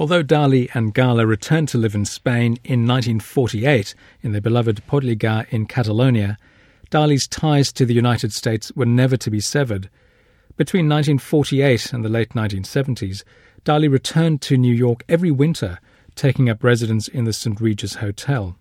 Although Dali and Gala returned to live in Spain in 1948 in their beloved Portlligat in Catalonia, Dali's ties to the United States were never to be severed. Between 1948 and the late 1970s, Dali returned to New York every winter, taking up residence in the St. Regis Hotel.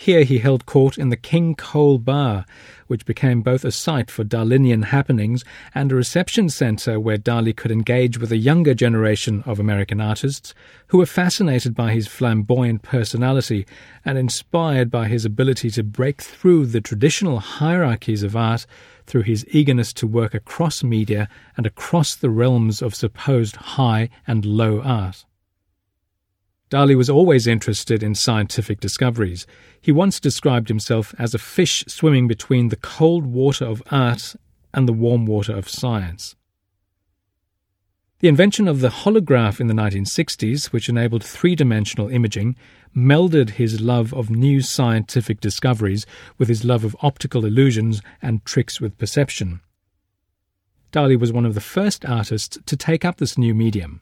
Here he held court in the King Cole Bar, which became both a site for Dalinian happenings and a reception centre where Dali could engage with a younger generation of American artists who were fascinated by his flamboyant personality and inspired by his ability to break through the traditional hierarchies of art through his eagerness to work across media and across the realms of supposed high and low art. Dali was always interested in scientific discoveries. He once described himself as a fish swimming between the cold water of art and the warm water of science. The invention of the holograph in the 1960s, which enabled three dimensional imaging, melded his love of new scientific discoveries with his love of optical illusions and tricks with perception. Dali was one of the first artists to take up this new medium.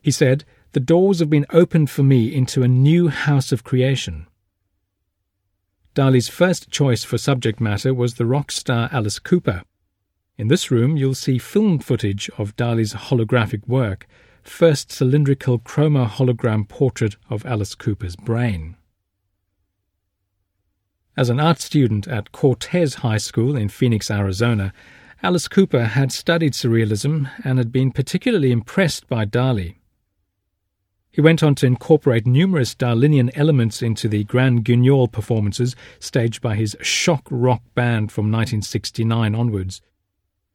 He said, the doors have been opened for me into a new house of creation. Dali's first choice for subject matter was the rock star Alice Cooper. In this room, you'll see film footage of Dali's holographic work, first cylindrical chroma hologram portrait of Alice Cooper's brain. As an art student at Cortez High School in Phoenix, Arizona, Alice Cooper had studied surrealism and had been particularly impressed by Dali. He went on to incorporate numerous Dalinian elements into the Grand Guignol performances staged by his shock rock band from 1969 onwards.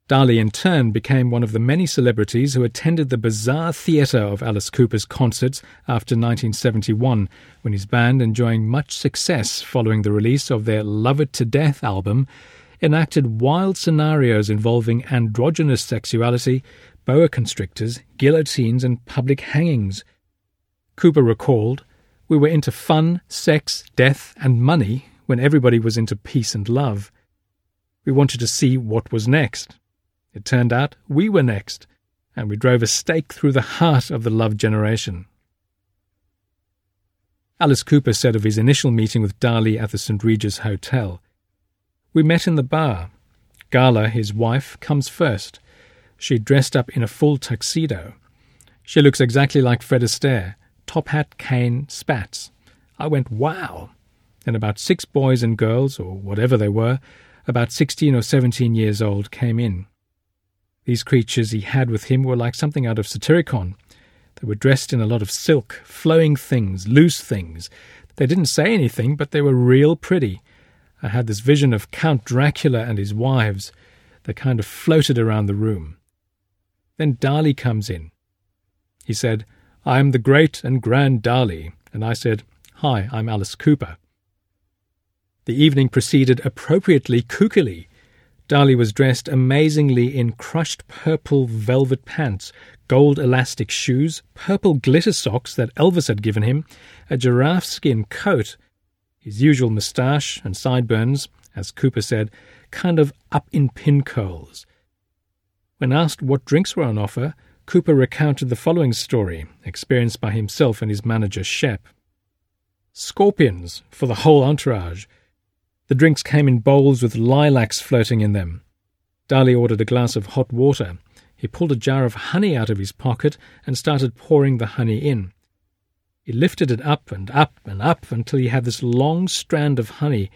Dali, in turn, became one of the many celebrities who attended the bizarre theatre of Alice Cooper's concerts after 1971, when his band, enjoying much success following the release of their Love It to Death album, enacted wild scenarios involving androgynous sexuality, boa constrictors, guillotines, and public hangings. Cooper recalled, We were into fun, sex, death, and money when everybody was into peace and love. We wanted to see what was next. It turned out we were next, and we drove a stake through the heart of the love generation. Alice Cooper said of his initial meeting with Dali at the St. Regis Hotel We met in the bar. Gala, his wife, comes first. She dressed up in a full tuxedo. She looks exactly like Fred Astaire top hat, cane, spats. I went, wow. Then about six boys and girls, or whatever they were, about sixteen or seventeen years old, came in. These creatures he had with him were like something out of Satyricon. They were dressed in a lot of silk, flowing things, loose things. They didn't say anything, but they were real pretty. I had this vision of Count Dracula and his wives. They kind of floated around the room. Then Dali comes in. He said, I am the great and grand Dali. And I said, Hi, I'm Alice Cooper. The evening proceeded appropriately kookily. Dali was dressed amazingly in crushed purple velvet pants, gold elastic shoes, purple glitter socks that Elvis had given him, a giraffe skin coat, his usual moustache and sideburns, as Cooper said, kind of up in pin curls. When asked what drinks were on offer, Cooper recounted the following story, experienced by himself and his manager Shep. Scorpions for the whole entourage. The drinks came in bowls with lilacs floating in them. Dali ordered a glass of hot water. He pulled a jar of honey out of his pocket and started pouring the honey in. He lifted it up and up and up until he had this long strand of honey.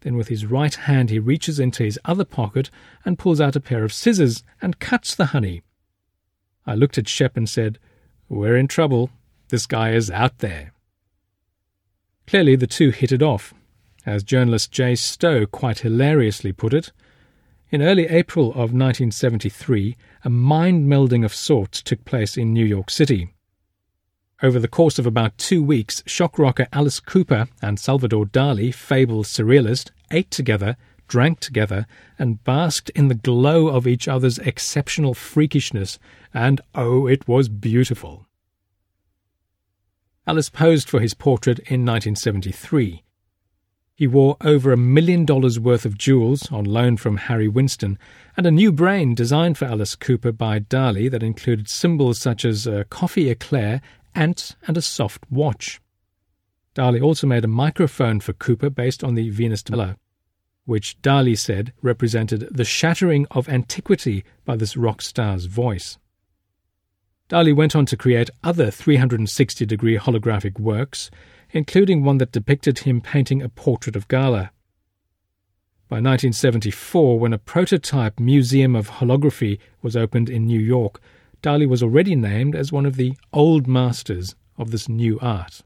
Then, with his right hand, he reaches into his other pocket and pulls out a pair of scissors and cuts the honey. I looked at Shep and said, We're in trouble. This guy is out there. Clearly, the two hit it off. As journalist Jay Stowe quite hilariously put it, in early April of 1973, a mind melding of sorts took place in New York City. Over the course of about two weeks, shock rocker Alice Cooper and Salvador Dali, fabled surrealist, ate together, drank together, and basked in the glow of each other's exceptional freakishness, and oh, it was beautiful. Alice posed for his portrait in 1973. He wore over a million dollars worth of jewels on loan from Harry Winston, and a new brain designed for Alice Cooper by Dali that included symbols such as a coffee eclair ant and a soft watch. Dali also made a microphone for Cooper based on the Venus de Milo, which Dali said represented the shattering of antiquity by this rock star's voice. Dali went on to create other 360 degree holographic works, including one that depicted him painting a portrait of Gala. By 1974, when a prototype museum of holography was opened in New York, Dali was already named as one of the old masters of this new art.